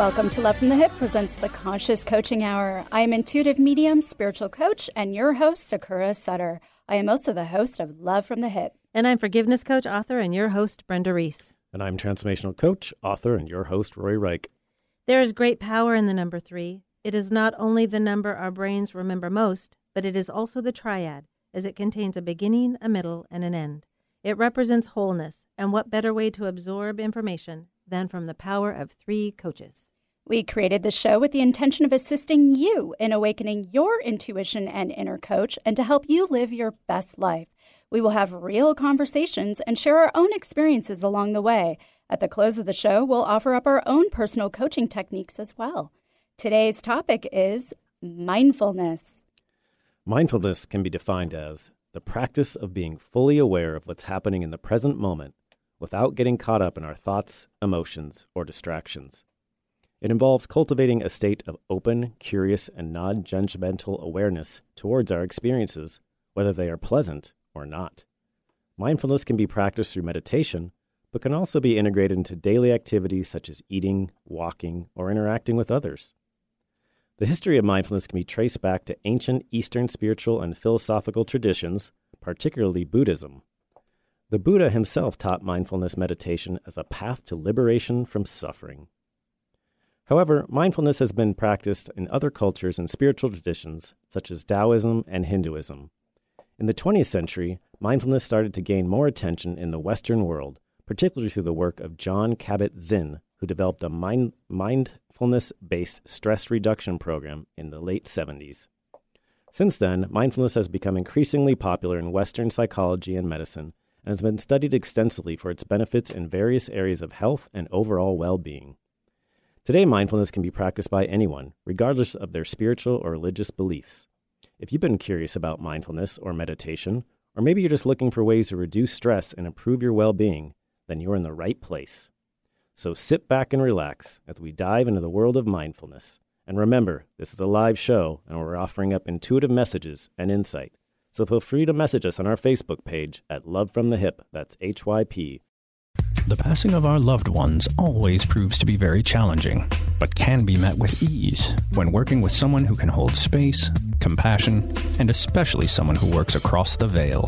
Welcome to Love from the Hip presents the Conscious Coaching Hour. I am intuitive medium, spiritual coach, and your host, Sakura Sutter. I am also the host of Love from the Hip. And I'm forgiveness coach, author, and your host, Brenda Reese. And I'm transformational coach, author, and your host, Rory Reich. There is great power in the number three. It is not only the number our brains remember most, but it is also the triad, as it contains a beginning, a middle, and an end. It represents wholeness, and what better way to absorb information than from the power of three coaches? We created the show with the intention of assisting you in awakening your intuition and inner coach and to help you live your best life. We will have real conversations and share our own experiences along the way. At the close of the show, we'll offer up our own personal coaching techniques as well. Today's topic is mindfulness. Mindfulness can be defined as the practice of being fully aware of what's happening in the present moment without getting caught up in our thoughts, emotions, or distractions. It involves cultivating a state of open, curious, and non judgmental awareness towards our experiences, whether they are pleasant or not. Mindfulness can be practiced through meditation, but can also be integrated into daily activities such as eating, walking, or interacting with others. The history of mindfulness can be traced back to ancient Eastern spiritual and philosophical traditions, particularly Buddhism. The Buddha himself taught mindfulness meditation as a path to liberation from suffering. However, mindfulness has been practiced in other cultures and spiritual traditions, such as Taoism and Hinduism. In the 20th century, mindfulness started to gain more attention in the Western world, particularly through the work of Jon Kabat-Zinn, who developed a mind, mindfulness based stress reduction program in the late 70s. Since then, mindfulness has become increasingly popular in Western psychology and medicine and has been studied extensively for its benefits in various areas of health and overall well being. Today, mindfulness can be practiced by anyone, regardless of their spiritual or religious beliefs. If you've been curious about mindfulness or meditation, or maybe you're just looking for ways to reduce stress and improve your well being, then you're in the right place. So sit back and relax as we dive into the world of mindfulness. And remember, this is a live show, and we're offering up intuitive messages and insight so feel free to message us on our Facebook page at Love from the Hip. That's H Y P. The passing of our loved ones always proves to be very challenging, but can be met with ease when working with someone who can hold space, compassion, and especially someone who works across the veil.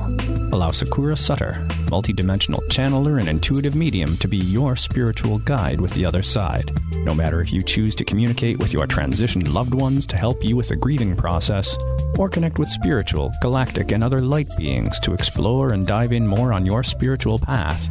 Allow Sakura Sutter, multidimensional channeler and intuitive medium, to be your spiritual guide with the other side. No matter if you choose to communicate with your transitioned loved ones to help you with the grieving process, or connect with spiritual, galactic, and other light beings to explore and dive in more on your spiritual path,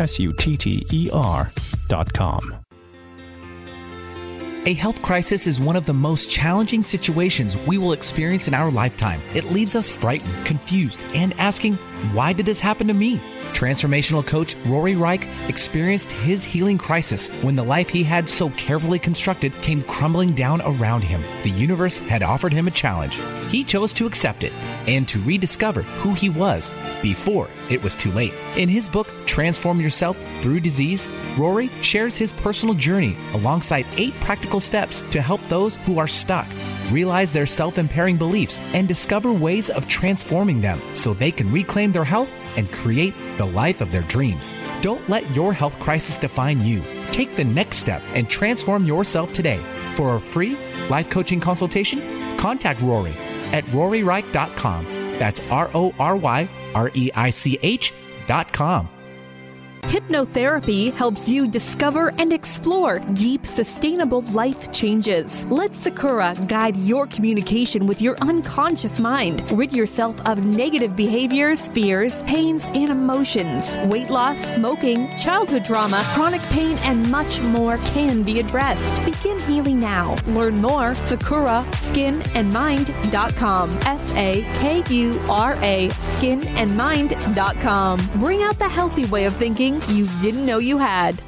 S U T T E R dot com. A health crisis is one of the most challenging situations we will experience in our lifetime. It leaves us frightened, confused, and asking, why did this happen to me? Transformational coach Rory Reich experienced his healing crisis when the life he had so carefully constructed came crumbling down around him. The universe had offered him a challenge. He chose to accept it and to rediscover who he was before it was too late. In his book, Transform Yourself Through Disease, Rory shares his personal journey alongside eight practical steps to help those who are stuck realize their self impairing beliefs and discover ways of transforming them so they can reclaim their health and create the life of their dreams. Don't let your health crisis define you. Take the next step and transform yourself today. For a free life coaching consultation, contact Rory at roryreich.com. That's R O R Y R E I C H.com. Hypnotherapy helps you discover and explore deep, sustainable life changes. Let Sakura guide your communication with your unconscious mind. Rid yourself of negative behaviors, fears, pains, and emotions. Weight loss, smoking, childhood trauma, chronic pain, and much more can be addressed. Begin healing now. Learn more. Sakura skinandmind.com. S A K U R A skinandmind.com. Bring out the healthy way of thinking you didn't know you had.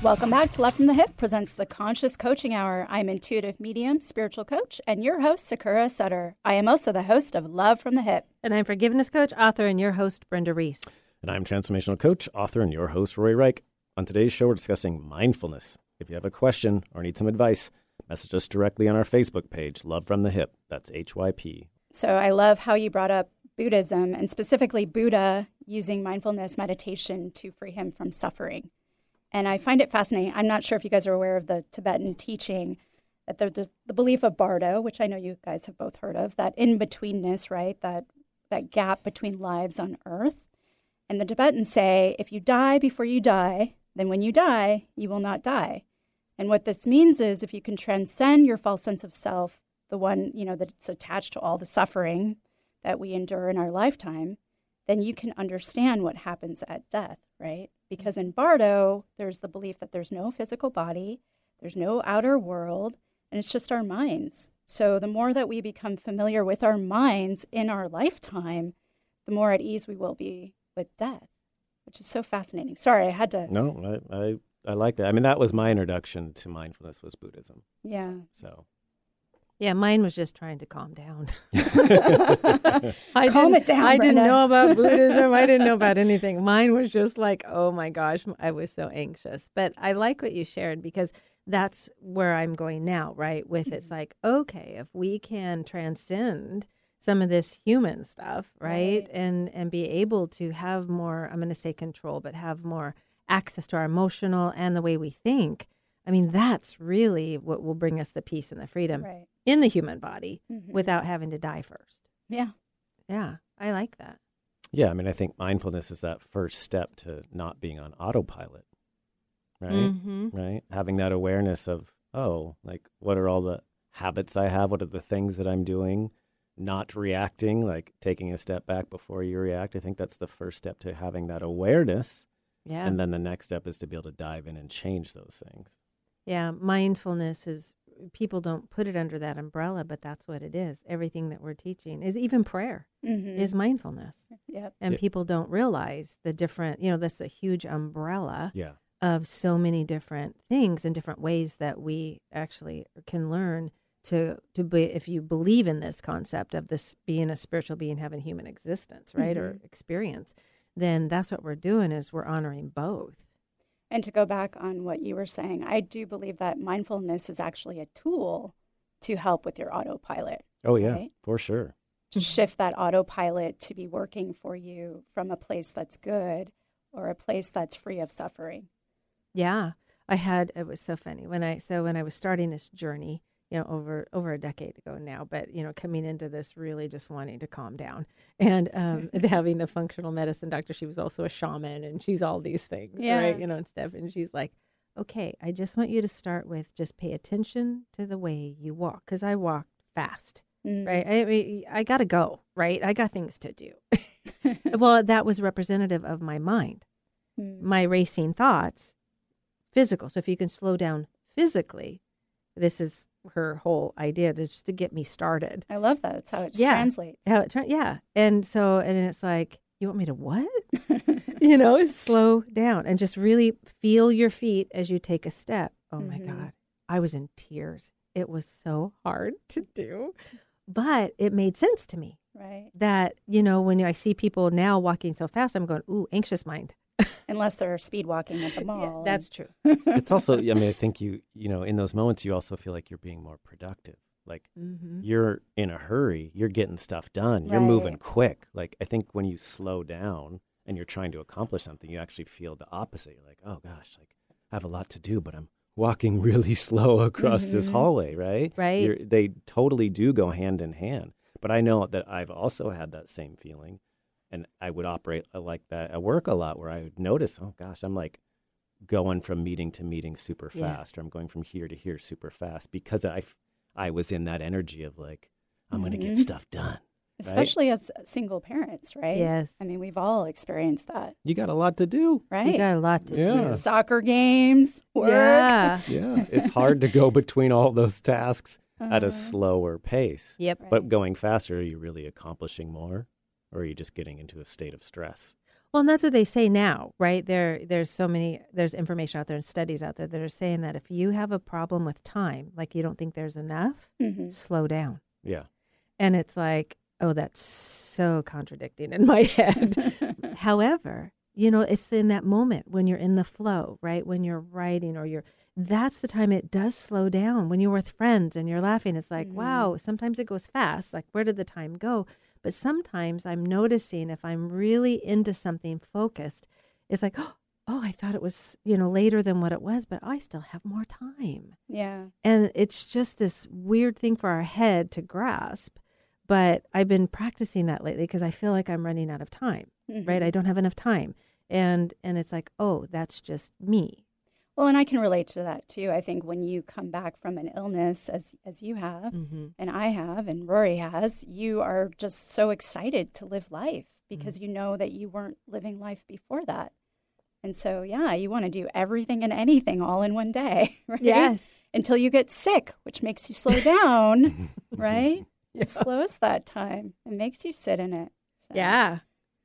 Welcome back to Love from the Hip presents the Conscious Coaching Hour. I'm intuitive medium, spiritual coach, and your host, Sakura Sutter. I am also the host of Love from the Hip. And I'm forgiveness coach, author, and your host, Brenda Reese. And I'm transformational coach, author, and your host, Rory Reich. On today's show, we're discussing mindfulness. If you have a question or need some advice, message us directly on our Facebook page, Love from the Hip. That's HYP. So I love how you brought up Buddhism and specifically Buddha using mindfulness meditation to free him from suffering. And I find it fascinating. I'm not sure if you guys are aware of the Tibetan teaching that there's the belief of Bardo, which I know you guys have both heard of, that in betweenness, right? That that gap between lives on earth. And the Tibetans say if you die before you die, then when you die, you will not die. And what this means is if you can transcend your false sense of self, the one, you know, that's attached to all the suffering that we endure in our lifetime, then you can understand what happens at death, right? Because in Bardo, there's the belief that there's no physical body, there's no outer world, and it's just our minds. So the more that we become familiar with our minds in our lifetime, the more at ease we will be with death, which is so fascinating. Sorry, I had to. No, I, I, I like that. I mean, that was my introduction to mindfulness was Buddhism. Yeah. So Yeah, mine was just trying to calm down. I Calm it down. I didn't know about Buddhism. I didn't know about anything. Mine was just like, oh my gosh, I was so anxious. But I like what you shared because that's where I'm going now, right? With it's mm-hmm. like, okay, if we can transcend some of this human stuff, right? Right. And and be able to have more, I'm going to say control, but have more access to our emotional and the way we think. I mean, that's really what will bring us the peace and the freedom Right. in the human body Mhm. without having to die first. Yeah. Yeah, I like that. yeah, I mean, I think mindfulness is that first step to not being on autopilot, right? Mm-hmm. Right? Having that awareness of, oh, like what are all the habits I have? What are the things that I'm doing? Not reacting, like taking a step back before you react. I think that's the first step to having that awareness. Yeah. And then the next step is to be able to dive in and change those things. Yeah, mindfulness is people don't put it under that umbrella, but that's what it is. Everything that we're teaching is even prayer Mm-hmm. is mindfulness. Yep. And Yeah. people don't realize the different, you know, that's a huge umbrella Yeah. of so many different things and different ways that we actually can learn to to be if you believe in this concept of this being a spiritual being having human existence right or experience then that's what we're doing is we're honoring both And to go back on what you were saying, I do believe that mindfulness is actually a tool to help with your autopilot, Oh, yeah, Right. for sure. to shift that autopilot to be working for you from a place that's good or a place that's free of suffering. yeah i had it was so funny when i so when i was starting this journey you know over over a decade ago now but you know coming into this really just wanting to calm down and um having the functional medicine doctor she was also a shaman and she's all these things Yeah. right you know and stuff. And she's like okay i just want you to start with just pay attention to the way you walk because i walk fast Mm. right I, I i gotta go right? I got things to do. Well that was representative of my mind Mm. my racing thoughts physical. So if you can slow down physically this is her whole idea just to get me started I love that. That's how it Yeah. translates. how it turn yeah and so and then it's like you want me to what you know slow down and just really feel your feet as you take a step oh my Mhm. god i was in tears it was so hard to do but it made sense to me right. that you know when i see people now walking so fast i'm going ooh anxious mind Unless they're speed walking at the mall. Yeah, that's true it's also i mean i think you you know in those moments you also feel like you're being more productive like mm-hmm. you're in a hurry you're getting stuff done you're moving quick like i think when you slow down and you're trying to accomplish something you actually feel the opposite you're like oh gosh like i have a lot to do but i'm walking really slow across this Mhm. hallway right Right. You're, they totally do go hand in hand but i know that i've also had that same feeling and i would operate uh, like that at work a lot where i would notice oh gosh i'm like going from meeting to meeting super Yes. fast or i'm going from here to here super fast because I, I was in that energy of like i'm going to get stuff done Especially as single parents, right? Yes. I mean, we've all experienced that, you got a lot to do right? You got a lot to Yeah. do. Soccer games, work. Yeah. yeah it's hard to go between all those tasks at Uh-huh. a slower pace Yep. but going faster are you really accomplishing more or are you just getting into a state of stress Well, Well, and that's what they say now, right? There, there's so many, there's information out there and studies out there that are saying that if you have a problem with time, like you don't think there's enough, Mhm. slow down. Yeah. And it's like, oh, that's so contradicting in my head. However, you know, it's in that moment when you're in the flow, right? When you're writing or you're, that's the time it does slow down. When you're with friends and you're laughing, it's like, wow, sometimes it goes fast. Like, where did the time go? But sometimes I'm noticing if I'm really into something focused, it's like, oh, I thought it was, you know, later than what it was, but I still have more time. yeah. And it's just this weird thing for our head to grasp. But I've been practicing that lately because I feel like I'm running out of time, right? Mm-hmm. I don't have enough time. And and it's like, oh, that's just me. Well, and I can relate to that too. I think when you come back from an illness, as as you have, Mm-hmm. and I have, and Rory has, you are just so excited to live life Mm-hmm. because you know that you weren't living life before that. And so, yeah, you want to do everything and anything all in one day, right? Yes. Until you get sick, which makes you slow down, right? It slows that time. It makes you sit in it. So, Yeah.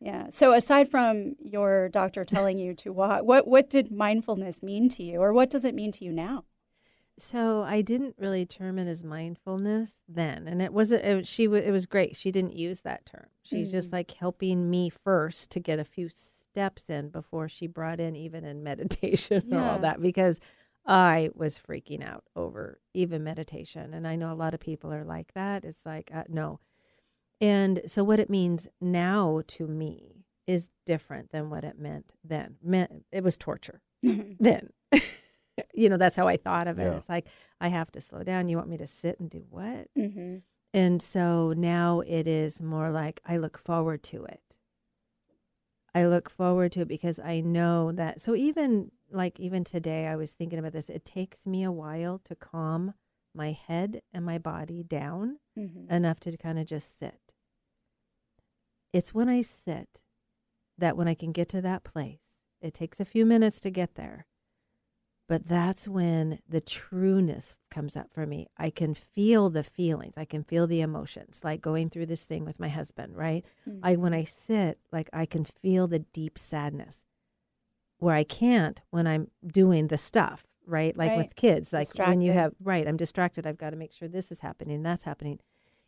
Yeah. So aside from your doctor telling you to walk, what what did mindfulness mean to you, or what does it mean to you now? So I didn't really term it as mindfulness then, and it wasn't. It, was- she it was great. She didn't use that term. She's just like helping me first to get a few steps in before she brought in even in meditation or Yeah. all that because I was freaking out over even meditation, and I know a lot of people are like that. It's like uh, no, and so what it means now to me is different than what it meant then. It was torture then. you know, that's how I thought of it. Yeah. It's like, I have to slow down. You want me to sit and do what? Mm-hmm. And so now it is more like I look forward to it. I look forward to it because I know that. So even like even today, I was thinking about this. It takes me a while to calm my head and my body down Mm-hmm. enough to kind of just sit. It's when I sit that when I can get to that place, it takes a few minutes to get there. But that's when the trueness comes up for me. I can feel the feelings. I can feel the emotions, like going through this thing with my husband, right? Mm. I when I sit, like I can feel the deep sadness where I can't when I'm doing the stuff, right? Like Right. with kids, like when you have right, I'm distracted. I've got to make sure this is happening, that's happening.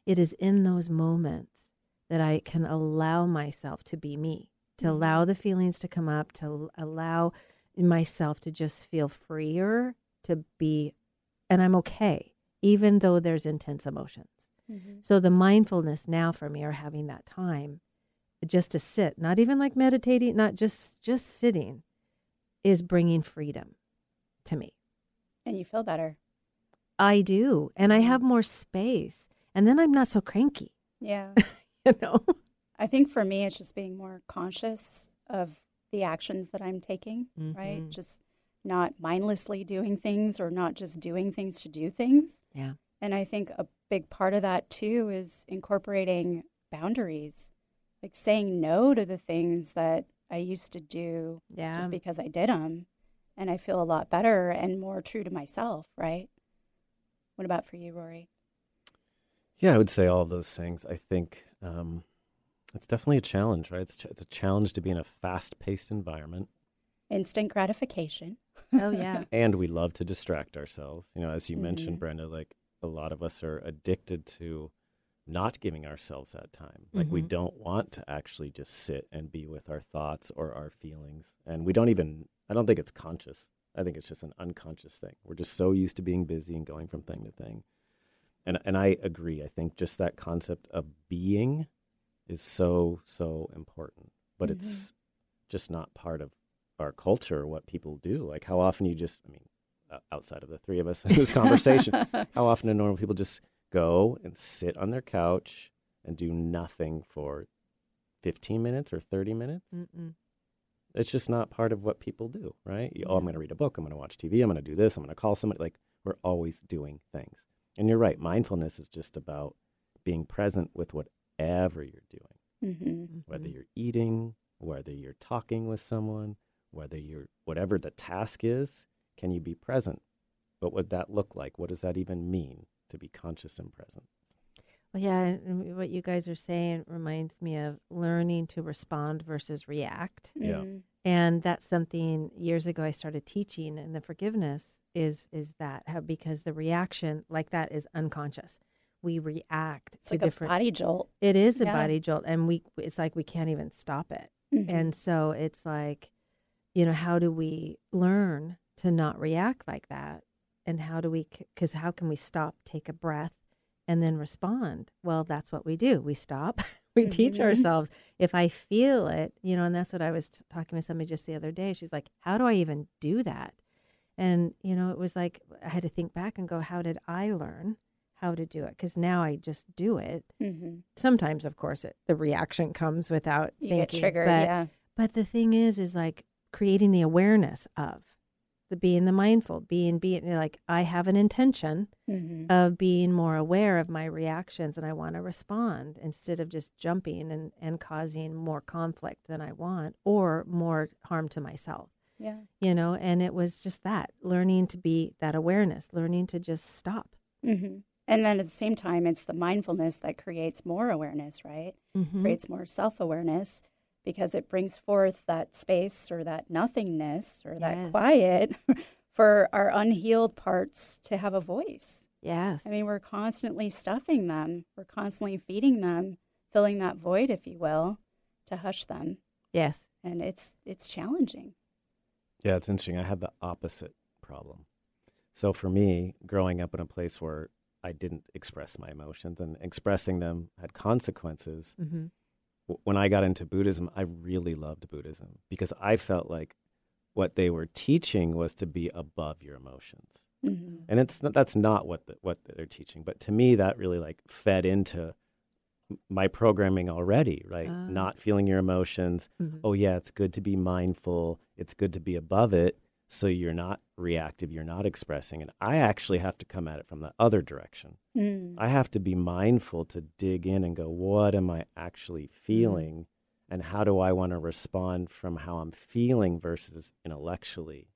It is in those moments that I can allow myself to be me, to allow the feelings to come up, to allow myself to just feel freer, to be, and I'm okay, even though there's intense emotions. Mm-hmm. So the mindfulness now for me are having that time just to sit, not even like meditating, not just just sitting, is bringing freedom to me. And you feel better. I do, and I have more space, and then I'm not so cranky. Yeah. You know. I think for me, it's just being more conscious of the actions that I'm taking, right? Mhm. Just not mindlessly doing things or not just doing things to do things. Yeah. And I think a big part of that too is incorporating boundaries, like saying no to the things that I used to do Yeah. just because I did them. And I feel a lot better and more true to myself, right? What about for you, Rory? Yeah, I would say all of those things. I think um, it's definitely a challenge, right? It's, ch- it's a challenge to be in a fast paced environment. Instant gratification. Oh yeah. And we love to distract ourselves. You know, as you mentioned, Mhm. Brenda, like a lot of us are addicted to not giving ourselves that time. Like we Mhm. don't want to actually just sit and be with our thoughts or our feelings. And we don't even, I don't think it's conscious. I think it's just an unconscious thing. We're just so used to being busy and going from thing to thing. And, and I agree. I think just that concept of being is so, so important. But it's mm-hmm. just not part of our culture, what people do. Like how often you just, I mean, outside of the three of us in this conversation, how often do normal people just go and sit on their couch and do nothing for 15 minutes or 30 minutes? Mm-mm. It's just not part of what people do, right? You, oh, I'm going to read a book. I'm going to watch TV. I'm going to do this. I'm going to call somebody. Like we're always doing things. And you're right. Mindfulness is just about being present with whatever you're doing, mm-hmm. whether you're eating, whether you're talking with someone, whether you're whatever the task is. Can you be present? What would that look like? What does that even mean to be conscious and present? Well, yeah, and what you guys are saying reminds me of learning to respond versus react. Yeah. Mm. And that's something years ago I started teaching and the forgiveness is is that how because the reaction like that is unconscious. We react It's to like different a body jolt. It is a Yeah. body jolt and we it's like we can't even stop it. Mhm. And so it's like, you know, how do we learn to not react like that? And how do we, because how can we stop, take a breath, and then respond? Well, that's what we do. We stop, we teach Mhm. ourselves. If I feel it, you know, and that's what I was t- talking with somebody just the other day. She's like, how do I even do that? And, you know, it was like, I had to think back and go, how did I learn how to do it? Because now I just do it. Mhm. Sometimes, of course, it, the reaction comes without You thinking. get triggered. but- yeah. but the thing is, is like creating the awareness of the being the mindful, being being like I have an intention Mhm. of being more aware of my reactions and I want to respond instead of just jumping and, and causing more conflict than I want or more harm to myself. Yeah. You know, and it was just that learning to be that awareness, learning to just stop. hmm And then at the same time, it's the mindfulness that creates more awareness, right? Mhm. Creates more self awareness because it brings forth that space or that nothingness or that quiet for our unhealed parts to have a voice. Yes. I mean, we're constantly stuffing them, we're constantly feeding them, filling that void, if you will, to hush them. yes. And it's it's challenging. Yeah, it's interesting. I had the opposite problem. So for me, growing up in a place where I didn't express my emotions and expressing them had consequences, Mm-hmm. When I got into Buddhism, I really loved Buddhism because I felt like what they were teaching was to be above your emotions. hmm And it's not, that's not what the, what they're teaching, but to me that really like fed into my programming already, right? Ah. Not feeling your emotions. Mm-hmm. Oh yeah, it's good to be mindful. It's good to be above it so you're not reactive, you're not expressing. And I actually have to come at it from the other direction. mm I have to be mindful to dig in and go, what am I actually feeling? And how do I want to respond from how I'm feeling versus intellectually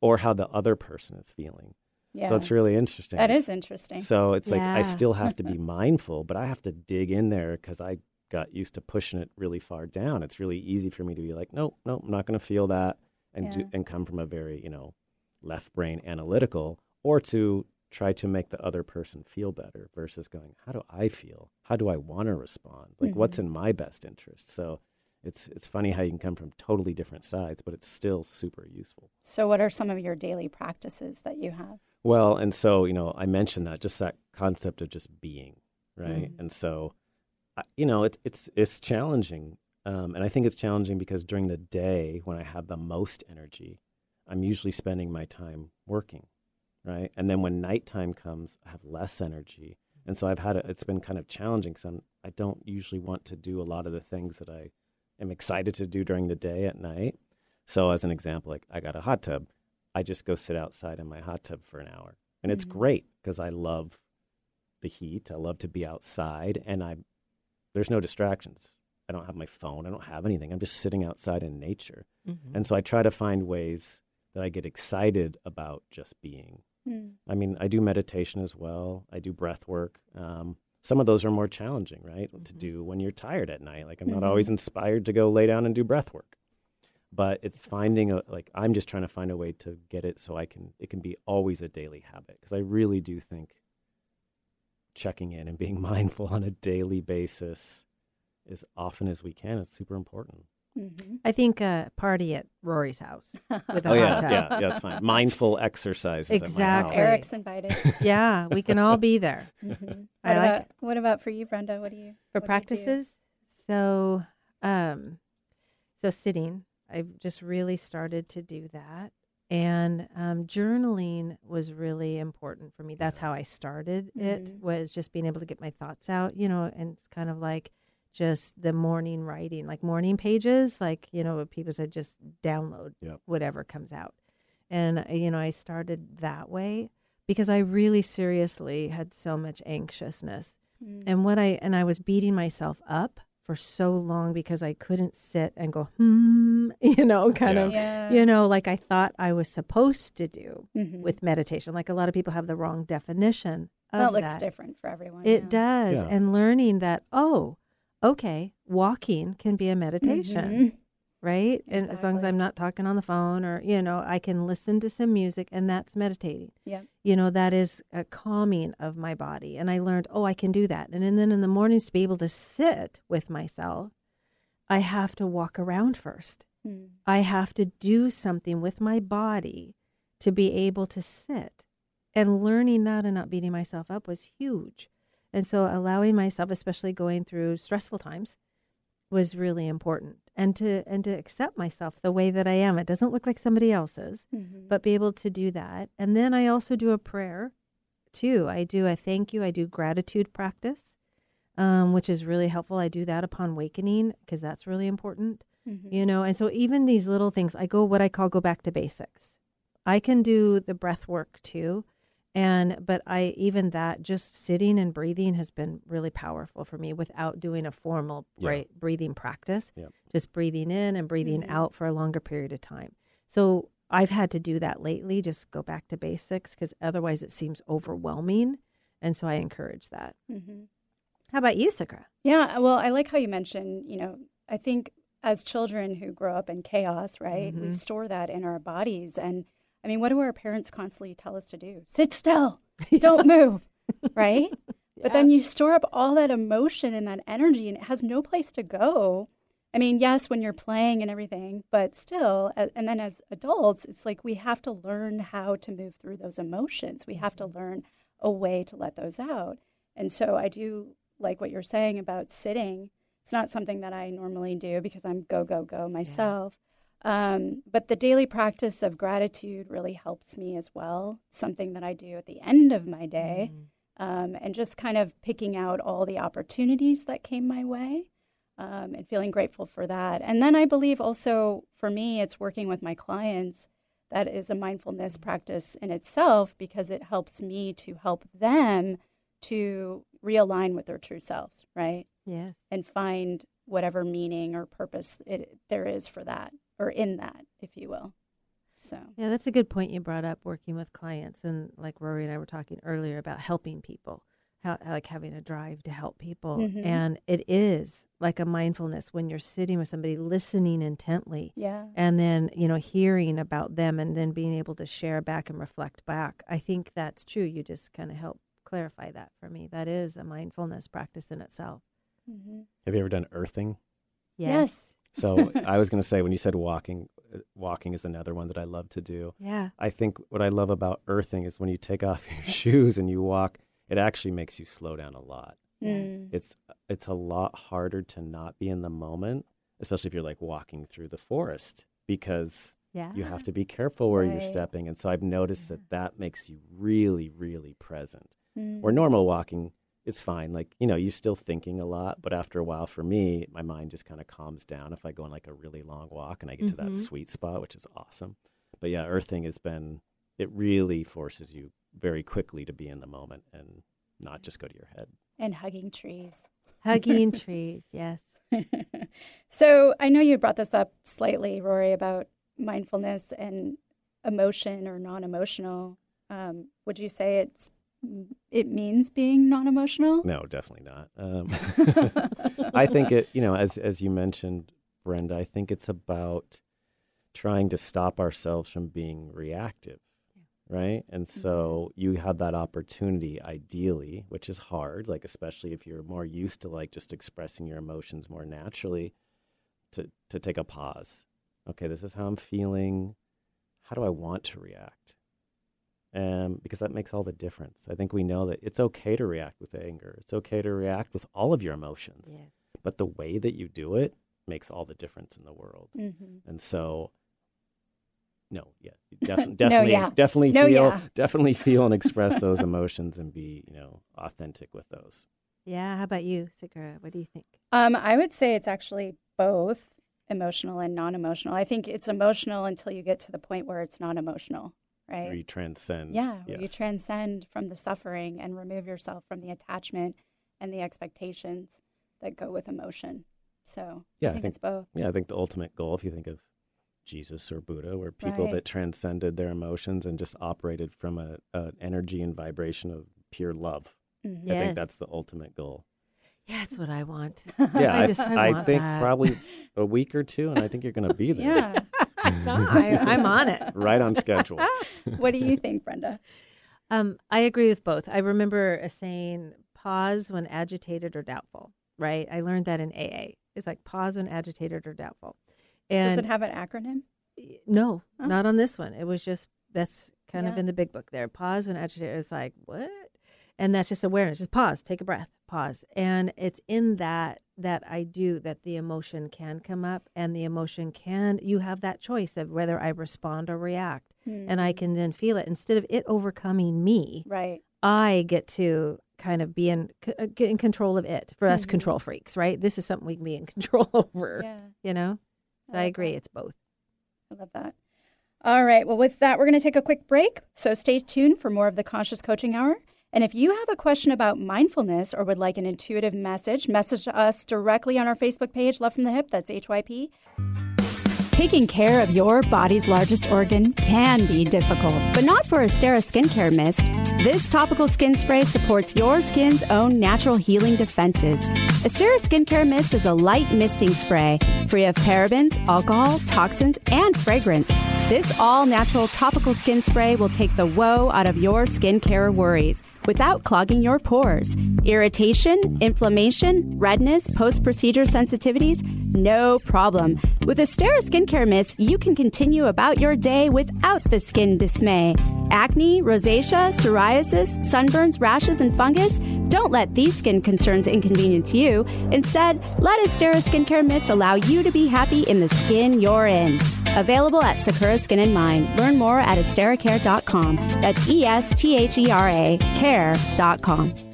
or how the other person is feeling? Yeah. So it's really interesting. That is interesting. So it's like I still have to be mindful, but I have to dig in there because I got used to pushing it really far down. It's really easy for me to be like, nope, nope, I'm not going to feel that, and do, and come from a very you know left brain analytical, or to try to make the other person feel better versus going, how do I feel? How do I want to respond? Like what's Mhm. in my best interest? So. It's, it's funny how you can come from totally different sides, but it's still super useful. So, what are some of your daily practices that you have? Well, and so, you know, I mentioned that just that concept of just being, right? Mhm. And so, you know, it's it's it's challenging, um, and I think it's challenging because during the day when I have the most energy, I'm usually spending my time working, right? And then when nighttime comes, I have less energy, and so I've had a, it's been kind of challenging because I don't usually want to do a lot of the things that I am excited to do during the day at night. So, as an example, like I got a hot tub. I just go sit outside in my hot tub for an hour. And it's Mhm. great because I love the heat. I love to be outside and I there's no distractions. I don't have my phone. I don't have anything. I'm just sitting outside in nature. Mm-hmm. And so I try to find ways that I get excited about just being. Mm. I mean, I do meditation as well. I do breath work. Um, some of those are more challenging, right, to Mhm. do when you're tired at night. Like I'm not Mhm. always inspired to go lay down and do breath work, but it's finding a like I'm just trying to find a way to get it so I can it can be always a daily habit because I really do think checking in and being mindful on a daily basis as often as we can is super important. hmm I think a party at Rory's house with a oh hot yeah, tub. yeah, yeah, that's fine. Mindful exercises at my Exactly. house. Eric's invited. Yeah, we can all be there. Mhm. I What like about, what about for you, Brenda? What do you for what do you practices. So, um, so sitting, I've just really started to do that, and um, journaling was really important for me. That's how I started. It Mhm. was just being able to get my thoughts out, you know, and it's kind of like just the morning writing, like morning pages, like you know, people said just download Yep. whatever comes out, and uh, you know, I started that way because I really seriously had so much anxiousness Mm. and what I and I was beating myself up for so long because I couldn't sit and go hmm, you know, kind Yeah. of, yeah. you know, like I thought I was supposed to do Mhm. with meditation. Like a lot of people have the wrong definition of That looks that. different for everyone. It yeah. does. Yeah. And learning that, oh, okay, walking can be a meditation, Mhm. right? And as long as I'm not talking on the phone or, you know, I can listen to some music and that's meditating. Yeah. You know, that is a calming of my body. And I learned, oh, I can do that. And, and then in the mornings to be able to sit with myself, I have to walk around first. Mm. I have to do something with my body to be able to sit. And learning that and not beating myself up was huge. And so allowing myself, especially going through stressful times, was really important. And to and to accept myself the way that I am. It doesn't look like somebody else's, Mhm. but be able to do that. And then I also do a prayer too. I do a thank you, I do gratitude practice. Um, which is really helpful. I do that upon awakening because that's really important Mhm. you know and so even these little things i go what i call go back to basics i can do the breath work too and but i even that just sitting and breathing has been really powerful for me without doing a formal Yeah. breathing practice Yep. just breathing in and breathing Mhm. out for a longer period of time so i've had to do that lately just go back to basics because otherwise it seems overwhelming and so i encourage that Mhm. how about you sakura Yeah, well, I like how you mentioned, you know, I think as children who grow up in chaos, right, we Mhm. store that in our bodies. And I mean, what do our parents constantly tell us to do? Sit still, don't move, right? But then you store up all that emotion and that energy, and it has no place to go. I mean, yes, when you're playing and everything, but still, and then as adults, it's like we have to learn how to move through those emotions. We have to mm-hmm. learn a way to let those out. And so I do like what you're saying about sitting. It's not something that I normally do because I'm go, go, go myself. Um, but the daily practice of gratitude really helps me as well. Something that I do at the end of my day um, and just kind of picking out all the opportunities that came my way um, and feeling grateful for that. And then I believe also for me, it's working with my clients that is a mindfulness practice in itself because it helps me to help them to realign with their true selves, right? yes And find whatever meaning or purpose it, there is for that or in that, if you will. So, Yeah, that's a good point you brought up working with clients. And like Rory and I were talking earlier about helping people, how, how like having a drive to help people. Mhm. And it is like a mindfulness when you're sitting with somebody, listening intently, yeah. and then, you know, hearing about them and then being able to share back and reflect back. I think that's true. You just kind of help clarify that for me. That is a mindfulness practice in itself. hmm Have you ever done earthing? Yes. So I was going to say when you said walking, uh, walking is another one that I love to do. Yeah. I think what I love about earthing is when you take off your shoes and you walk, it actually makes you slow down a lot. Mm. It's it's a lot harder to not be in the moment, especially if you're like walking through the forest because Yeah. you have to be careful where you're stepping. And so I've noticed that that makes you really really present. Mm. Where normal walking is fine. Like, you know, you're still thinking a lot, but after a while for me, my mind just kind of calms down if I go on like a really long walk and I get to that Mhm. sweet spot, which is awesome. But yeah, earthing has been it really forces you very quickly to be in the moment and not just go to your head. and hugging trees. Hugging trees. Yes. so I know you brought this up slightly, Rory, about mindfulness and emotion or non-emotional. Um, would you say it's it means being non-emotional? No, definitely not. Um, I think it, you know, as as you mentioned, Brenda, I think it's about trying to stop ourselves from being reactive, right? And so you have that opportunity, ideally, which is hard, like especially if you're more used to like just expressing your emotions more naturally, to to take a pause. Okay, this is how I'm feeling. How do I want to react? Um, because that makes all the difference. I think we know that it's okay to react with anger. It's okay to react with all of your emotions, Yes. but the way that you do it makes all the difference in the world. Mm-hmm. And so, no, yeah, you defi- definitely, yeah. definitely No, feel, yeah. definitely feel and express those emotions and be, you know, authentic with those. Yeah. How about you, Sakura? What do you think? Um, I would say it's actually both emotional and non-emotional. I think it's emotional until you get to the point where it's non-emotional, right? Where you transcend. Yeah, where you transcend from the suffering and remove yourself from the attachment and the expectations that go with emotion. So Yeah, I I think, think- it's both. Yeah, I think the ultimate goal, if you think of Jesus or Buddha, were people Right. that transcended their emotions and just operated from a, an energy and vibration of pure love. Mhm. I think that's the ultimate goal. Yeah, that's what I want. Yeah, I just- I want think that. probably a week or two, and I think you're going to be there. Yeah. I, I'm on it. Right on schedule. what do you think, Brenda? Um, I agree with both. I remember a saying, pause when agitated or doubtful, right? I learned that in AA. It's like pause when agitated or doubtful. And Does it have an acronym? no, Oh. not on this one. It was just, that's kind of in the big book there. Pause when agitated. It's like, what? And that's just awareness. Just pause, take a breath, pause. And it's in that that I do that the emotion can come up and the emotion can, you have that choice of whether I respond or react. And I can then feel it instead of it overcoming me. Right. I get to kind of be in uh, get in control of it. For us Mhm. control freaks, right? This is something we can be in control over. Yeah. You know? So I I, agree. that. It's both. I love that. All right. Well, with that, we're going to take a quick break. So stay tuned for more of the Conscious Coaching Hour. And if you have a question about mindfulness or would like an intuitive message, message us directly on our Facebook page, Love from the Hip. That's HYP. Taking care of your body's largest organ can be difficult, but not for Esthera Skincare Mist. This topical skin spray supports your skin's own natural healing defenses. Esthera Skincare Mist is a light misting spray free of parabens, alcohol, toxins, and fragrance. This all natural topical skin spray will take the woe out of your skincare worries without clogging your pores. Irritation, inflammation, redness, post procedure sensitivities, no problem. With Esthera Skincare Mist, you can continue about your day without the skin dismay. Acne, rosacea, psoriasis, sunburns, rashes, and fungus? Don't let these skin concerns inconvenience you. Instead, let Esthera Skincare Mist allow you to be happy in the skin you're in. Available at Sakura Skin and Mind. Learn more at estheracare.com. That's E S T H E R A care.com.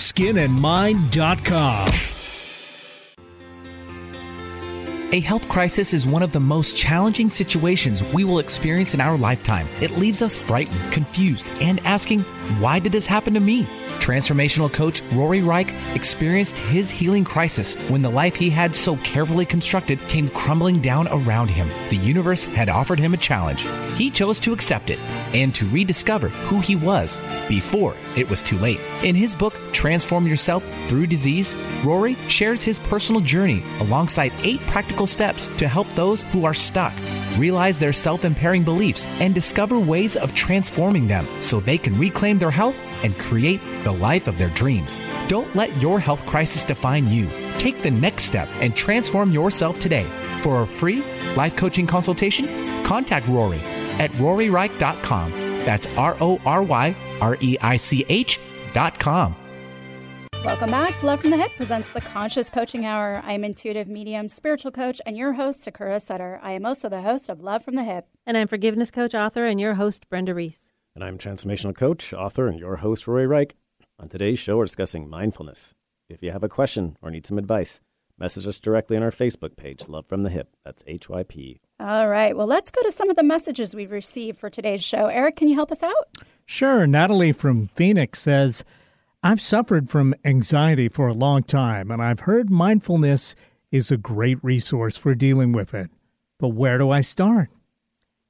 skinandmind.com. A health crisis is one of the most challenging situations we will experience in our lifetime. It leaves us frightened, confused, and asking, why did this happen to me? Transformational coach Rory Reich experienced his healing crisis when the life he had so carefully constructed came crumbling down around him. The universe had offered him a challenge. He chose to accept it and to rediscover who he was before it was too late. In his book, Transform Yourself Through Disease, Rory shares his personal journey alongside eight practical steps to help those who are stuck realize their self impairing beliefs and discover ways of transforming them so they can reclaim their health and create the life of their dreams. Don't let your health crisis define you. Take the next step and transform yourself today. For a free life coaching consultation, contact Rory at roryreich.com. That's R O R Y R E I C H.com. Welcome back to Love from the Hip presents the Conscious Coaching Hour. I am intuitive medium, spiritual coach, and your host, Sakura Sutter. I am also the host of Love from the Hip. And I'm forgiveness coach, author, and your host, Brenda Reese. And I'm transformational coach, author, and your host, Rory Reich. On today's show, we're discussing mindfulness. If you have a question or need some advice, message us directly on our Facebook page, Love from the Hip. That's HYP. All right, well, let's go to some of the messages we've received for today's show. Eric, can you help us out? Sure. Natalie from Phoenix says, I've suffered from anxiety for a long time, and I've heard mindfulness is a great resource for dealing with it. But where do I start?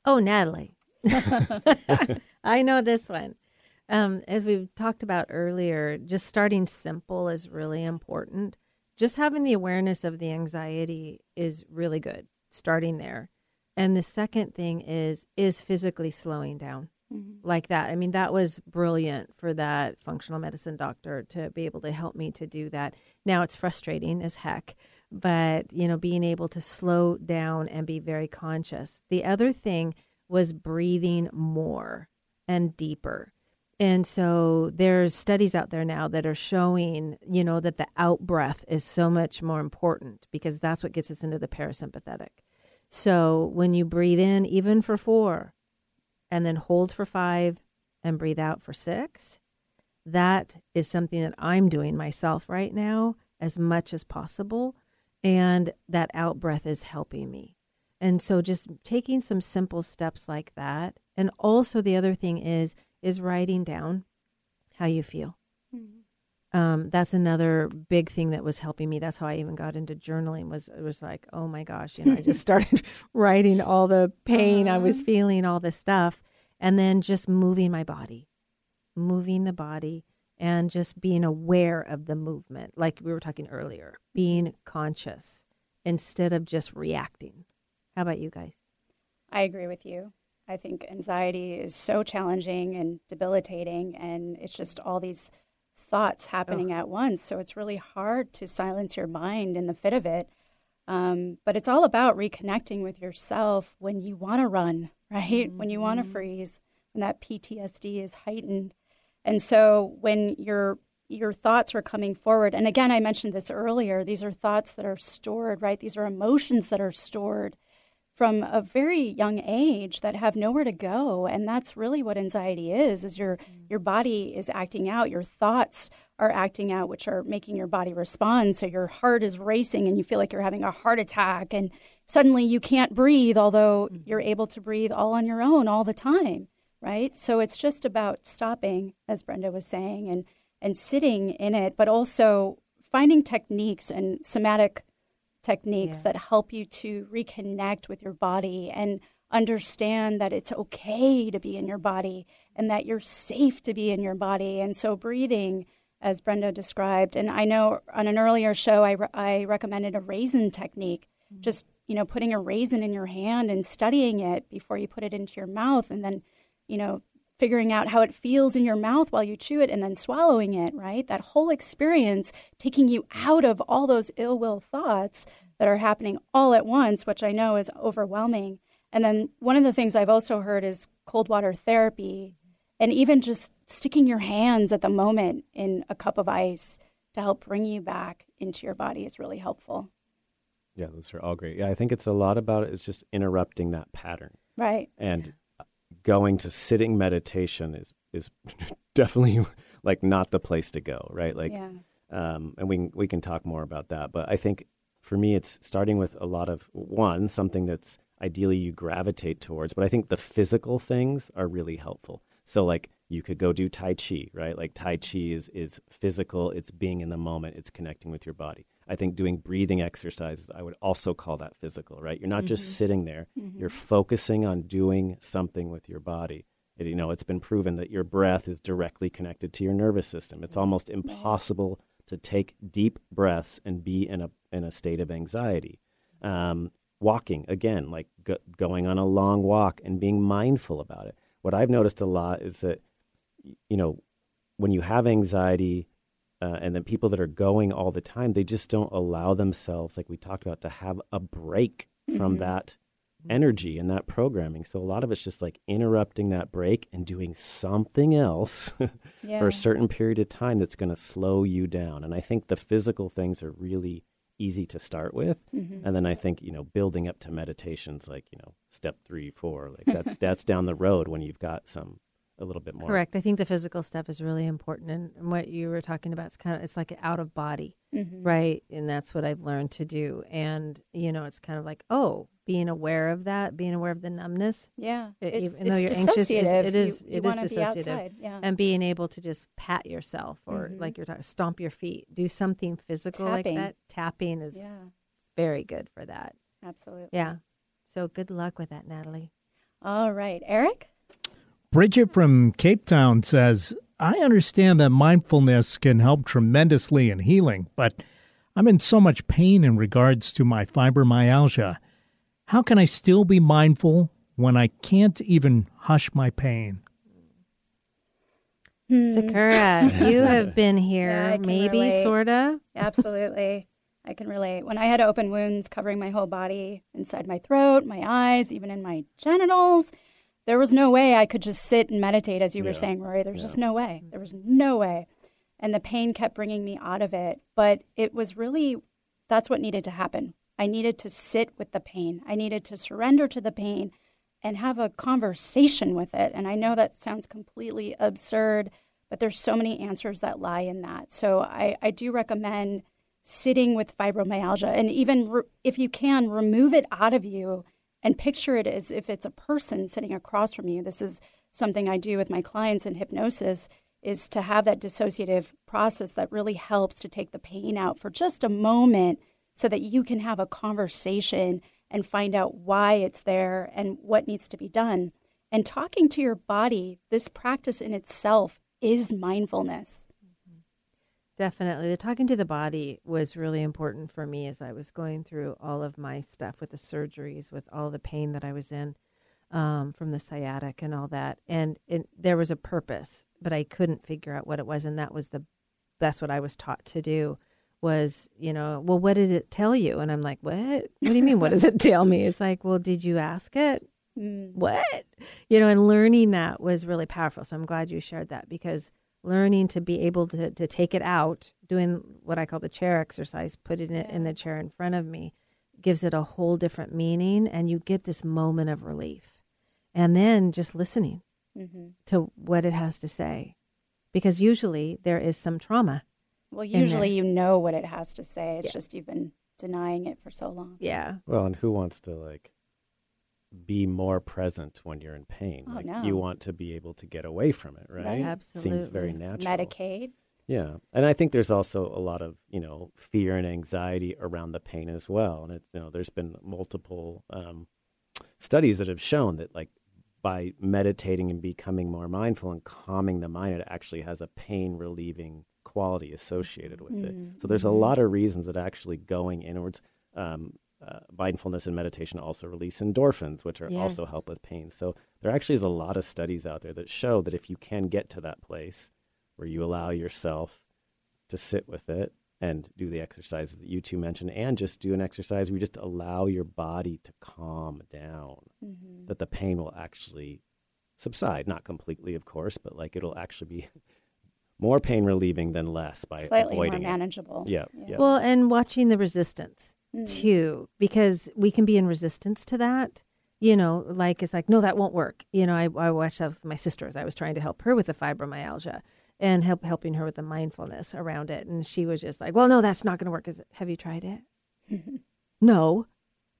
Oh, Natalie. I know this one. Um, as we've talked about earlier, just starting simple is really important. Just having the awareness of the anxiety is really good, starting there. And the second thing is is physically slowing down Mm-hmm. like that. I mean, that was brilliant for that functional medicine doctor to be able to help me to do that. Now it's frustrating as heck, but you know, being able to slow down and be very conscious. The other thing was breathing more and deeper. And so there's studies out there now that are showing, you know, that the out breath is so much more important because that's what gets us into the parasympathetic. So when you breathe in, even for four, and then hold for five, and breathe out for six. That is something that I'm doing myself right now as much as possible. And that out breath is helping me. And so just taking some simple steps like that. And also the other thing is is writing down how you feel. Mm-hmm. Um, that's another big thing that was helping me. That's how I even got into journaling. Was it was like, oh my gosh, you know, I just started writing all the pain uh-huh. I was feeling, all this stuff, and then just moving my body, moving the body, and just being aware of the movement, like we were talking earlier, being conscious instead of just reacting. How about you guys? I agree with you. I think anxiety is so challenging and debilitating, and it's just all these thoughts happening oh. at once. So it's really hard to silence your mind in the fit of it. Um, but it's all about reconnecting with yourself when you want to run, right? Mm-hmm. When you want to mm-hmm. freeze, when that PTSD is heightened. And so when your your thoughts are coming forward, and again, I mentioned this earlier, these are thoughts that are stored, right? These are emotions that are stored from a very young age that have nowhere to go and that's really what anxiety is is your mm. your body is acting out your thoughts are acting out which are making your body respond so your heart is racing and you feel like you're having a heart attack and suddenly you can't breathe although mm-hmm. you're able to breathe all on your own all the time right so it's just about stopping as Brenda was saying and and sitting in it but also finding techniques and somatic techniques yeah. that help you to reconnect with your body and understand that it's okay to be in your body and that you're safe to be in your body. And so, breathing, as Brenda described, and I know on an earlier show I, re- I recommended a raisin technique, mm-hmm. just you know, putting a raisin in your hand and studying it before you put it into your mouth, and then you know, figuring out how it feels in your mouth while you chew it and then swallowing it, right? That whole experience taking you out of all those ill will thoughts that are happening all at once, which I know is overwhelming. And then one of the things I've also heard is cold water therapy and even just sticking your hands at the moment in a cup of ice to help bring you back into your body is really helpful. Yeah, those are all great. Yeah, I think it's a lot about it is just interrupting that pattern. Right. And going to sitting meditation is is definitely like not the place to go, right? Like, yeah. um, and we we can talk more about that. But I think for me, it's starting with a lot of one something that's ideally you gravitate towards. But I think the physical things are really helpful. So like you could go do Tai Chi, right? Like Tai Chi is is physical. It's being in the moment. It's connecting with your body. I think doing breathing exercises, I would also call that physical, right? You're not mm-hmm. just sitting there, mm-hmm. you're focusing on doing something with your body. It, you know, it's been proven that your breath is directly connected to your nervous system. It's almost impossible to take deep breaths and be in a, in a state of anxiety. Um, walking, again, like go, going on a long walk and being mindful about it. What I've noticed a lot is that, you know, when you have anxiety, uh, and then people that are going all the time, they just don't allow themselves, like we talked about, to have a break mm-hmm. from that energy and that programming. So a lot of it's just like interrupting that break and doing something else yeah. for a certain period of time that's going to slow you down. And I think the physical things are really easy to start with. Mm-hmm. And then I think, you know, building up to meditations like, you know, step three, four, like that's that's down the road when you've got some a little bit more. Correct. I think the physical stuff is really important, and, what you were talking about is kind of it's like out of body, mm-hmm. right? And that's what I've learned to do. And you know, it's kind of like oh, being aware of that, being aware of the numbness. Yeah, it, it's, even though you're anxious, it is you, you it is dissociative. Yeah. And being able to just pat yourself, or mm-hmm. like you're talking, stomp your feet, do something physical Tapping. like that. Tapping is yeah. very good for that. Absolutely. Yeah. So good luck with that, Natalie. All right, Eric. Bridget from Cape Town says, I understand that mindfulness can help tremendously in healing, but I'm in so much pain in regards to my fibromyalgia. How can I still be mindful when I can't even hush my pain? Hmm. Sakura, you have been here, yeah, maybe, sort of. Absolutely. I can relate. When I had open wounds covering my whole body, inside my throat, my eyes, even in my genitals, there was no way I could just sit and meditate, as you yeah. were saying, Rory. There's yeah. just no way. There was no way. And the pain kept bringing me out of it. But it was really, that's what needed to happen. I needed to sit with the pain. I needed to surrender to the pain and have a conversation with it. And I know that sounds completely absurd, but there's so many answers that lie in that. So I, I do recommend sitting with fibromyalgia and even re- if you can remove it out of you and picture it as if it's a person sitting across from you. This is something I do with my clients in hypnosis is to have that dissociative process that really helps to take the pain out for just a moment so that you can have a conversation and find out why it's there and what needs to be done. And talking to your body, this practice in itself is mindfulness. Definitely. The talking to the body was really important for me as I was going through all of my stuff with the surgeries, with all the pain that I was in um, from the sciatic and all that. And it, there was a purpose, but I couldn't figure out what it was. And that was the that's what I was taught to do was, you know, well, what did it tell you? And I'm like, what? What do you mean? What does it tell me? It's like, well, did you ask it? Mm. What? You know, and learning that was really powerful. So I'm glad you shared that because learning to be able to, to take it out, doing what I call the chair exercise, putting it in the chair in front of me, gives it a whole different meaning. And you get this moment of relief. And then just listening mm-hmm. to what it has to say. Because usually there is some trauma well, usually you know what it has to say. It's yeah. just you've been denying it for so long. Yeah. Well, and who wants to like be more present when you're in pain? Oh, like no. you want to be able to get away from it, right? right. Absolutely. Seems very natural. Medicaid. Yeah. And I think there's also a lot of, you know, fear and anxiety around the pain as well. And it, you know, there's been multiple um, studies that have shown that like by meditating and becoming more mindful and calming the mind, it actually has a pain relieving quality associated with mm-hmm. it. So there's a mm-hmm. lot of reasons that actually going inwards, um, uh, mindfulness and meditation also release endorphins, which are yes. also help with pain. So there actually is a lot of studies out there that show that if you can get to that place where you allow yourself to sit with it and do the exercises that you two mentioned, and just do an exercise where you just allow your body to calm down, mm-hmm. that the pain will actually subside. Not completely, of course, but like it'll actually be more pain relieving than less by slightly avoiding more manageable. It. Yeah, yeah. Well, and watching the resistance mm. too, because we can be in resistance to that. You know, like it's like, no, that won't work. You know, I, I watched that with my sister as I was trying to help her with the fibromyalgia and help helping her with the mindfulness around it. And she was just like, well, no, that's not going to work. Is it, have you tried it? no.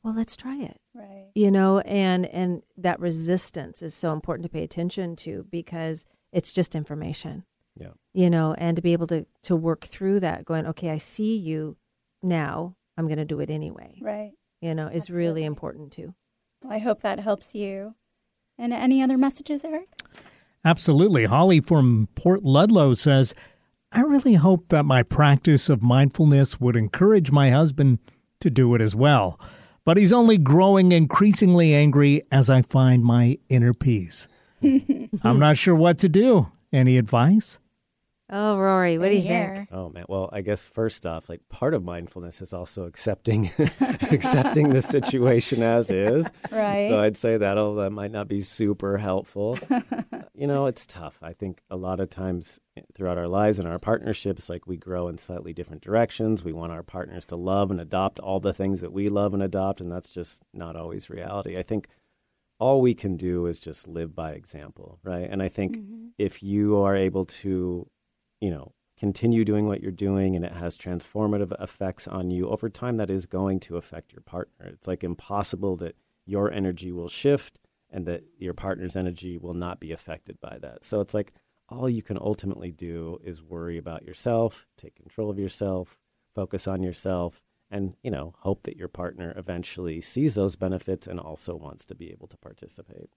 Well, let's try it. Right. You know, and and that resistance is so important to pay attention to because it's just information. Yeah. You know, and to be able to to work through that, going, okay, I see you now. I'm going to do it anyway. Right. You know, is really important too. Well, I hope that helps you. And any other messages, Eric? Absolutely. Holly from Port Ludlow says, I really hope that my practice of mindfulness would encourage my husband to do it as well. But he's only growing increasingly angry as I find my inner peace. I'm not sure what to do. Any advice? Oh, Rory, what do you think? Oh man, well, I guess first off, like part of mindfulness is also accepting accepting the situation as is. Right. So I'd say that'll that might not be super helpful. you know, it's tough. I think a lot of times throughout our lives and our partnerships, like we grow in slightly different directions. We want our partners to love and adopt all the things that we love and adopt, and that's just not always reality. I think all we can do is just live by example, right? And I think mm-hmm. if you are able to, you know, continue doing what you're doing and it has transformative effects on you over time, that is going to affect your partner. It's like impossible that your energy will shift and that your partner's energy will not be affected by that. So it's like all you can ultimately do is worry about yourself, take control of yourself, focus on yourself, and you know hope that your partner eventually sees those benefits and also wants to be able to participate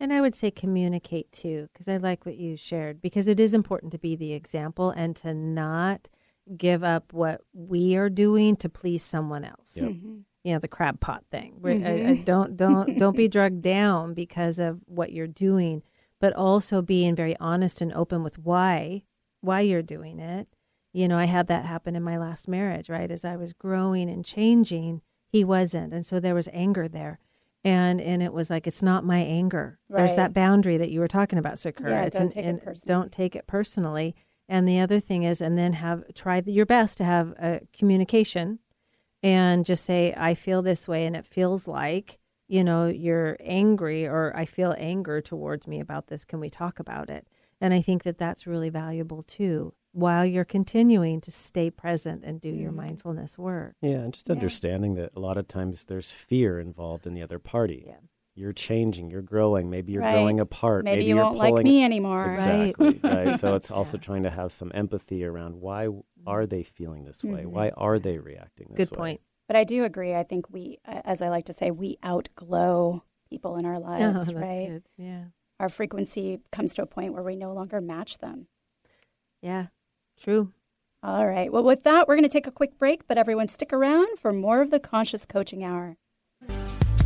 and i would say communicate too because i like what you shared because it is important to be the example and to not give up what we are doing to please someone else yep. mm-hmm. you know the crab pot thing mm-hmm. I, I don't don't don't be drugged down because of what you're doing but also being very honest and open with why why you're doing it you know, I had that happen in my last marriage, right? As I was growing and changing, he wasn't. And so there was anger there. And and it was like it's not my anger. Right. There's that boundary that you were talking about, Sakura. Yeah, it's don't, an, take personally. don't take it personally. And the other thing is, and then have try your best to have a communication, and just say, "I feel this way," and it feels like you know, you're angry or I feel anger towards me about this. Can we talk about it? And I think that that's really valuable too, while you're continuing to stay present and do your Mm. mindfulness work. Yeah, and just Yeah. understanding that a lot of times there's fear involved in the other party. Yeah. You're changing, you're growing, maybe you're Right. growing apart. Maybe, you you're won't like me anymore. Exactly. Right. So it's also Yeah. trying to have some empathy around why are they feeling this way? Mhm. Why are they reacting this Good way? Good point. But I do agree. I think we, uh, as I like to say, we outglow people in our Oh, lives, that's right? good. Yeah. Our frequency comes to a point where we no longer match them. Yeah. True. All right. Well, with that, we're going to take a quick break, but everyone stick around for more of the Conscious Coaching Hour.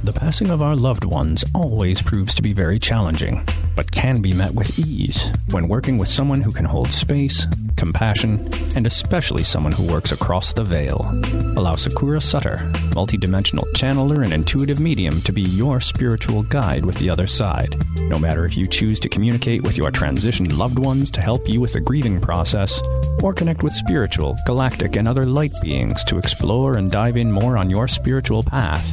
The passing of our loved ones always proves to be very challenging, but can be met with ease when working with someone who can hold space, compassion, and especially someone who works across the veil. Allow Sakura Sutter, multidimensional channeler and intuitive medium, to be your spiritual guide with the other side. No matter if you choose to communicate with your transitioned loved ones to help you with the grieving process, or connect with spiritual, galactic, and other light beings to explore and dive in more on your spiritual path.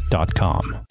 dot com.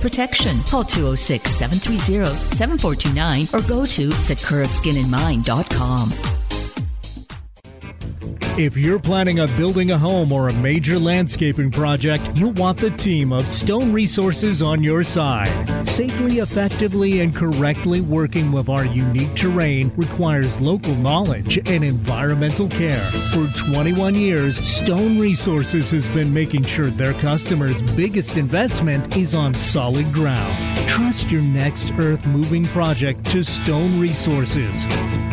protection. Call 206 730 7429 or go to sakuraskinandmind.com. If you're planning on building a home or a major landscaping project, you'll want the team of Stone Resources on your side. Safely, effectively, and correctly working with our unique terrain requires local knowledge and environmental care. For 21 years, Stone Resources has been making sure their customers' biggest investment is on solid ground. Trust your next earth moving project to Stone Resources.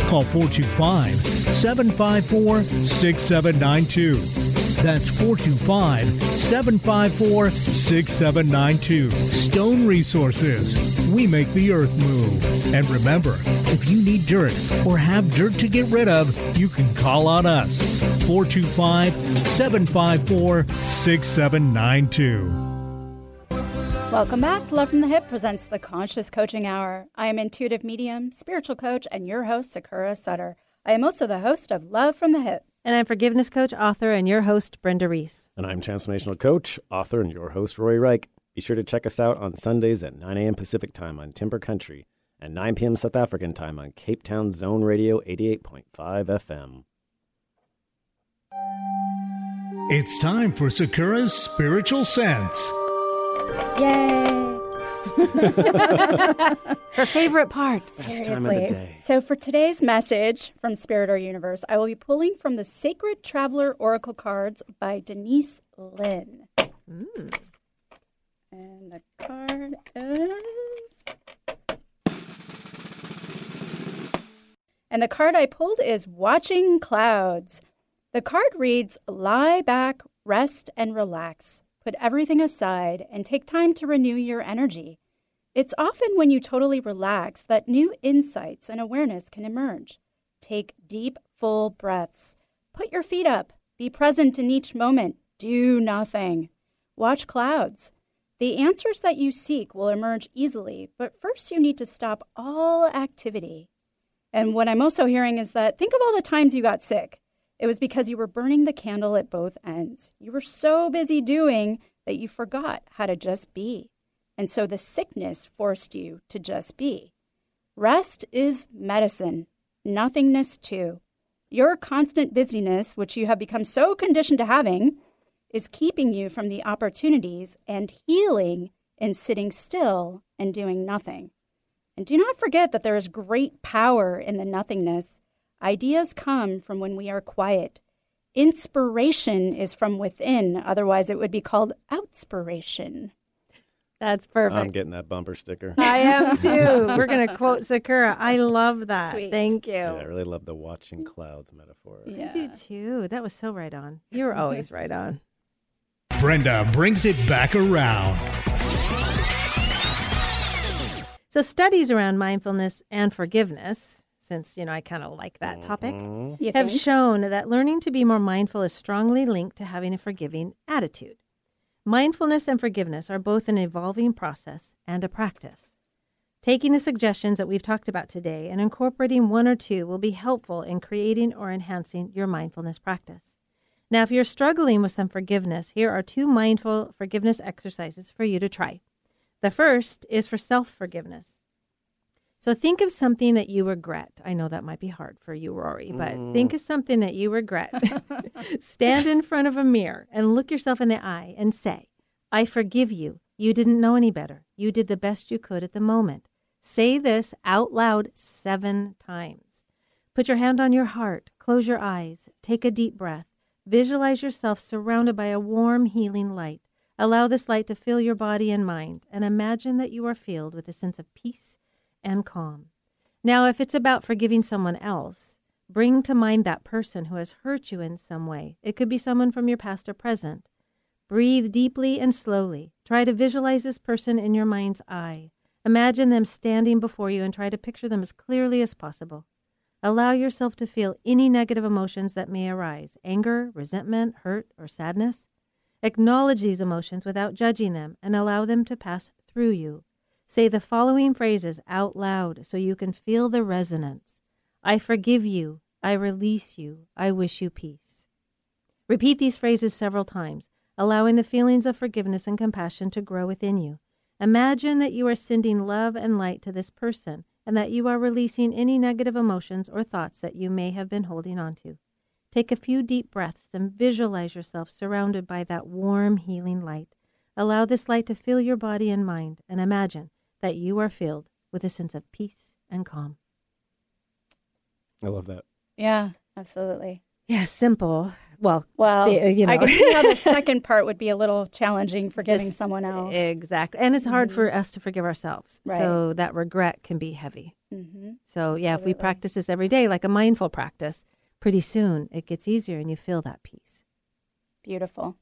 Call 425 754 6792. That's 425 754 6792. Stone Resources. We make the earth move. And remember, if you need dirt or have dirt to get rid of, you can call on us. 425 754 6792. Welcome back to Love from the Hip presents the Conscious Coaching Hour. I am intuitive medium, spiritual coach, and your host, Sakura Sutter. I am also the host of Love from the Hip. And I'm forgiveness coach, author, and your host, Brenda Reese. And I'm transformational coach, author, and your host, Rory Reich. Be sure to check us out on Sundays at 9 a.m. Pacific Time on Timber Country and 9 p.m. South African Time on Cape Town Zone Radio 88.5 FM. It's time for Sakura's Spiritual Sense. Yay! Her favorite parts. Best time of the day. So, for today's message from Spirit or Universe, I will be pulling from the Sacred Traveler Oracle cards by Denise Linn. Mm. And the card is. And the card I pulled is Watching Clouds. The card reads Lie back, rest, and relax. Put everything aside and take time to renew your energy. It's often when you totally relax that new insights and awareness can emerge. Take deep, full breaths. Put your feet up. Be present in each moment. Do nothing. Watch clouds. The answers that you seek will emerge easily, but first you need to stop all activity. And what I'm also hearing is that think of all the times you got sick. It was because you were burning the candle at both ends. You were so busy doing that you forgot how to just be. And so the sickness forced you to just be. Rest is medicine, nothingness too. Your constant busyness, which you have become so conditioned to having, is keeping you from the opportunities and healing in sitting still and doing nothing. And do not forget that there is great power in the nothingness. Ideas come from when we are quiet. Inspiration is from within, otherwise, it would be called outspiration. That's perfect. I'm getting that bumper sticker. I am too. We're going to quote Sakura. I love that. Sweet. Thank you. Yeah, I really love the watching clouds metaphor. I do too. That was so right on. You were always right on. Brenda brings it back around. So, studies around mindfulness and forgiveness, since, you know, I kind of like that topic, Mm-hmm. You have think? shown that learning to be more mindful is strongly linked to having a forgiving attitude. Mindfulness and forgiveness are both an evolving process and a practice. Taking the suggestions that we've talked about today and incorporating one or two will be helpful in creating or enhancing your mindfulness practice. Now, if you're struggling with some forgiveness, here are two mindful forgiveness exercises for you to try. The first is for self forgiveness. So think of something that you regret. I know that might be hard for you, Rory, but mm. think of something that you regret. Stand in front of a mirror and look yourself in the eye and say, I forgive you. You didn't know any better. You did the best you could at the moment. Say this out loud seven times. Put your hand on your heart, close your eyes, take a deep breath. Visualize yourself surrounded by a warm, healing light. Allow this light to fill your body and mind, and imagine that you are filled with a sense of peace and calm. Now, if it's about forgiving someone else, bring to mind that person who has hurt you in some way. It could be someone from your past or present. Breathe deeply and slowly. Try to visualize this person in your mind's eye. Imagine them standing before you and try to picture them as clearly as possible. Allow yourself to feel any negative emotions that may arise anger, resentment, hurt, or sadness. Acknowledge these emotions without judging them and allow them to pass through you. Say the following phrases out loud so you can feel the resonance I forgive you. I release you. I wish you peace. Repeat these phrases several times, allowing the feelings of forgiveness and compassion to grow within you. Imagine that you are sending love and light to this person and that you are releasing any negative emotions or thoughts that you may have been holding on to. Take a few deep breaths and visualize yourself surrounded by that warm, healing light. Allow this light to fill your body and mind, and imagine that you are filled with a sense of peace and calm. I love that. Yeah, absolutely. Yeah, simple. Well, Well, the- uh, you know. I can see how the second part would be a little challenging forgiving Just- someone else. Exactly. And it's hard for us to forgive ourselves. Right. So that regret can be heavy. hmm So, yeah, if we practice this every day, like a mindful practice, pretty soon it gets easier and you feel that peace. Beautiful.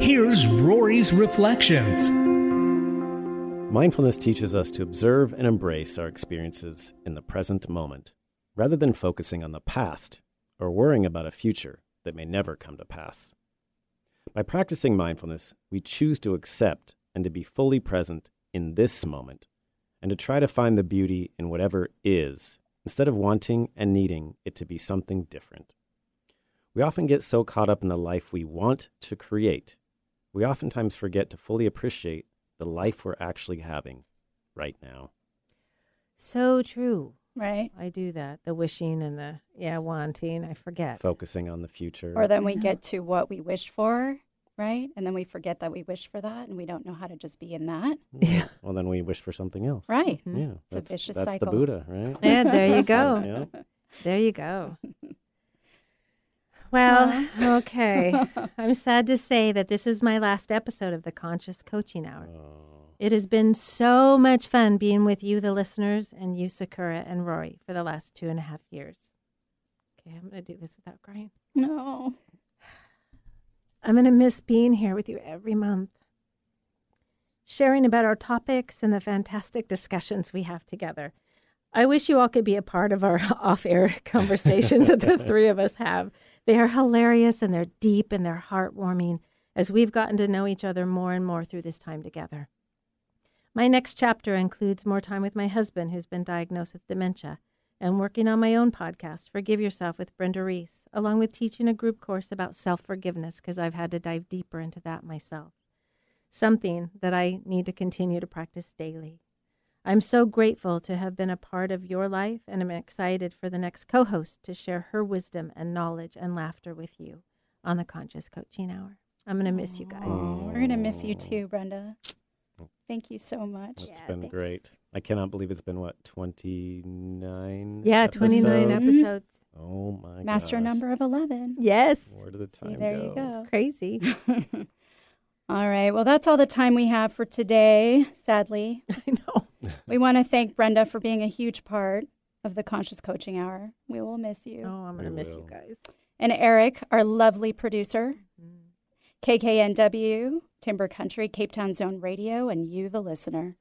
Here's Rory's Reflections. Mindfulness teaches us to observe and embrace our experiences in the present moment, rather than focusing on the past or worrying about a future that may never come to pass. By practicing mindfulness, we choose to accept and to be fully present in this moment, and to try to find the beauty in whatever is, instead of wanting and needing it to be something different. We often get so caught up in the life we want to create, we oftentimes forget to fully appreciate the life we're actually having right now. So true. Right. I do that. The wishing and the, yeah, wanting. I forget. Focusing on the future. Or then we get to what we wished for, right? And then we forget that we wished for that and we don't know how to just be in that. Yeah. Well, then we wish for something else. Right. Mhm. Yeah. It's a that's, vicious that's cycle. the Buddha, right? Yeah, there you So, go. yeah. There you go. Well, okay. I'm sad to say that this is my last episode of the Conscious Coaching Hour. Oh, It has been so much fun being with you, the listeners, and you, Sakura and Rory, for the last two and a half years. Okay, I'm going to do this without crying. No. I'm going to miss being here with you every month, sharing about our topics and the fantastic discussions we have together. I wish you all could be a part of our off air conversations that the three of us have. They are hilarious and they're deep and they're heartwarming as we've gotten to know each other more and more through this time together. My next chapter includes more time with my husband, who's been diagnosed with dementia, and working on my own podcast, Forgive Yourself with Brenda Reese, along with teaching a group course about self forgiveness because I've had to dive deeper into that myself. Something that I need to continue to practice daily. I'm so grateful to have been a part of your life, and I'm excited for the next co host to share her wisdom and knowledge and laughter with you. on the Conscious Coaching Hour. I'm going to miss you guys. We're going to miss you too, Brenda. Thank you so much. It's Yeah, been thanks. great. I cannot believe it's been what twenty nine. Yeah, 29 episodes. episodes. Oh my Master gosh. number of 11. Yes. Where did the time there go? you go. Crazy. All right. Well, that's all the time we have for today, sadly. I know. We want to thank Brenda for being a huge part of the Conscious Coaching Hour. We will miss you. Oh, I'm going to We miss you guys. And Eric, our lovely producer, mm-hmm. KKNW, Timber Country, Cape Town Zone Radio, and you, the listener.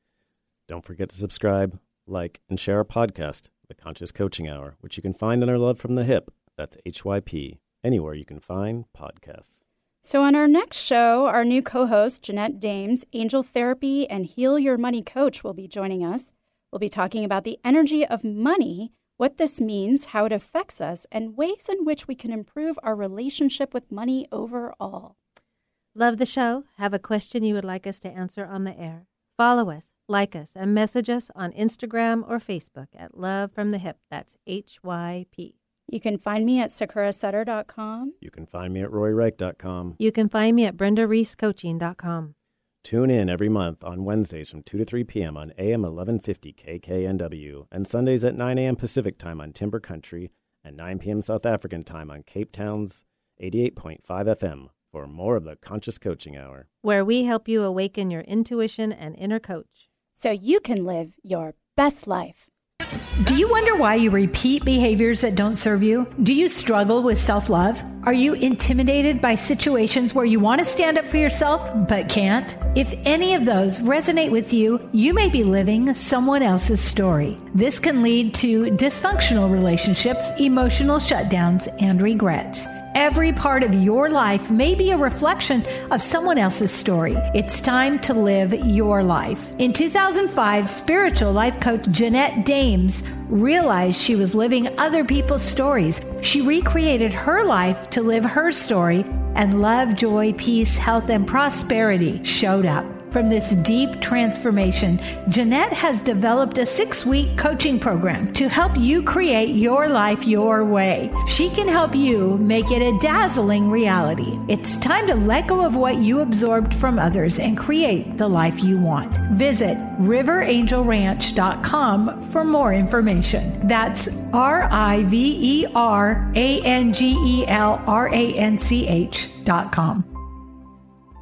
Don't forget to subscribe, like, and share our podcast, The Conscious Coaching Hour, which you can find on our Love from the Hip. That's HYP, anywhere you can find podcasts. So, on our next show, our new co host, Jeanette Dames, angel therapy and heal your money coach, will be joining us. We'll be talking about the energy of money, what this means, how it affects us, and ways in which we can improve our relationship with money overall. Love the show? Have a question you would like us to answer on the air? Follow us, like us, and message us on Instagram or Facebook at Love from the Hip. That's H Y P. You can find me at sakurasutter.com. You can find me at roryreich.com. You can find me at BrendaReeseCoaching.com. Tune in every month on Wednesdays from 2 to 3 p.m. on AM 1150 KKNW and Sundays at 9 a.m. Pacific Time on Timber Country and 9 p.m. South African Time on Cape Town's 88.5 FM for more of the Conscious Coaching Hour. where we help you awaken your intuition and inner coach. So you can live your best life. Do you wonder why you repeat behaviors that don't serve you? Do you struggle with self love? Are you intimidated by situations where you want to stand up for yourself but can't? If any of those resonate with you, you may be living someone else's story. This can lead to dysfunctional relationships, emotional shutdowns, and regrets. Every part of your life may be a reflection of someone else's story. It's time to live your life. In 2005, spiritual life coach Jeanette Dames realized she was living other people's stories. She recreated her life to live her story, and love, joy, peace, health, and prosperity showed up. From this deep transformation, Jeanette has developed a six week coaching program to help you create your life your way. She can help you make it a dazzling reality. It's time to let go of what you absorbed from others and create the life you want. Visit riverangelranch.com for more information. That's R I V E R A N G E L R A N C H dot com.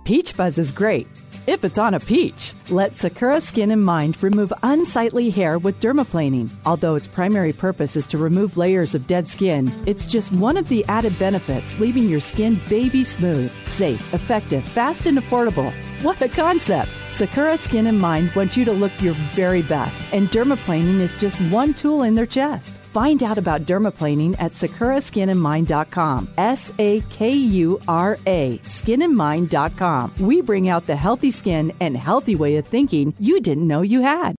Peach Fuzz is great if it's on a peach. Let Sakura Skin and Mind remove unsightly hair with dermaplaning. Although its primary purpose is to remove layers of dead skin, it's just one of the added benefits, leaving your skin baby smooth, safe, effective, fast, and affordable. What a concept! Sakura Skin and Mind want you to look your very best, and dermaplaning is just one tool in their chest. Find out about dermaplaning at sakuraskinandmind.com. S A K U R A, skinandmind.com. We bring out the healthy skin and healthy way of thinking you didn't know you had.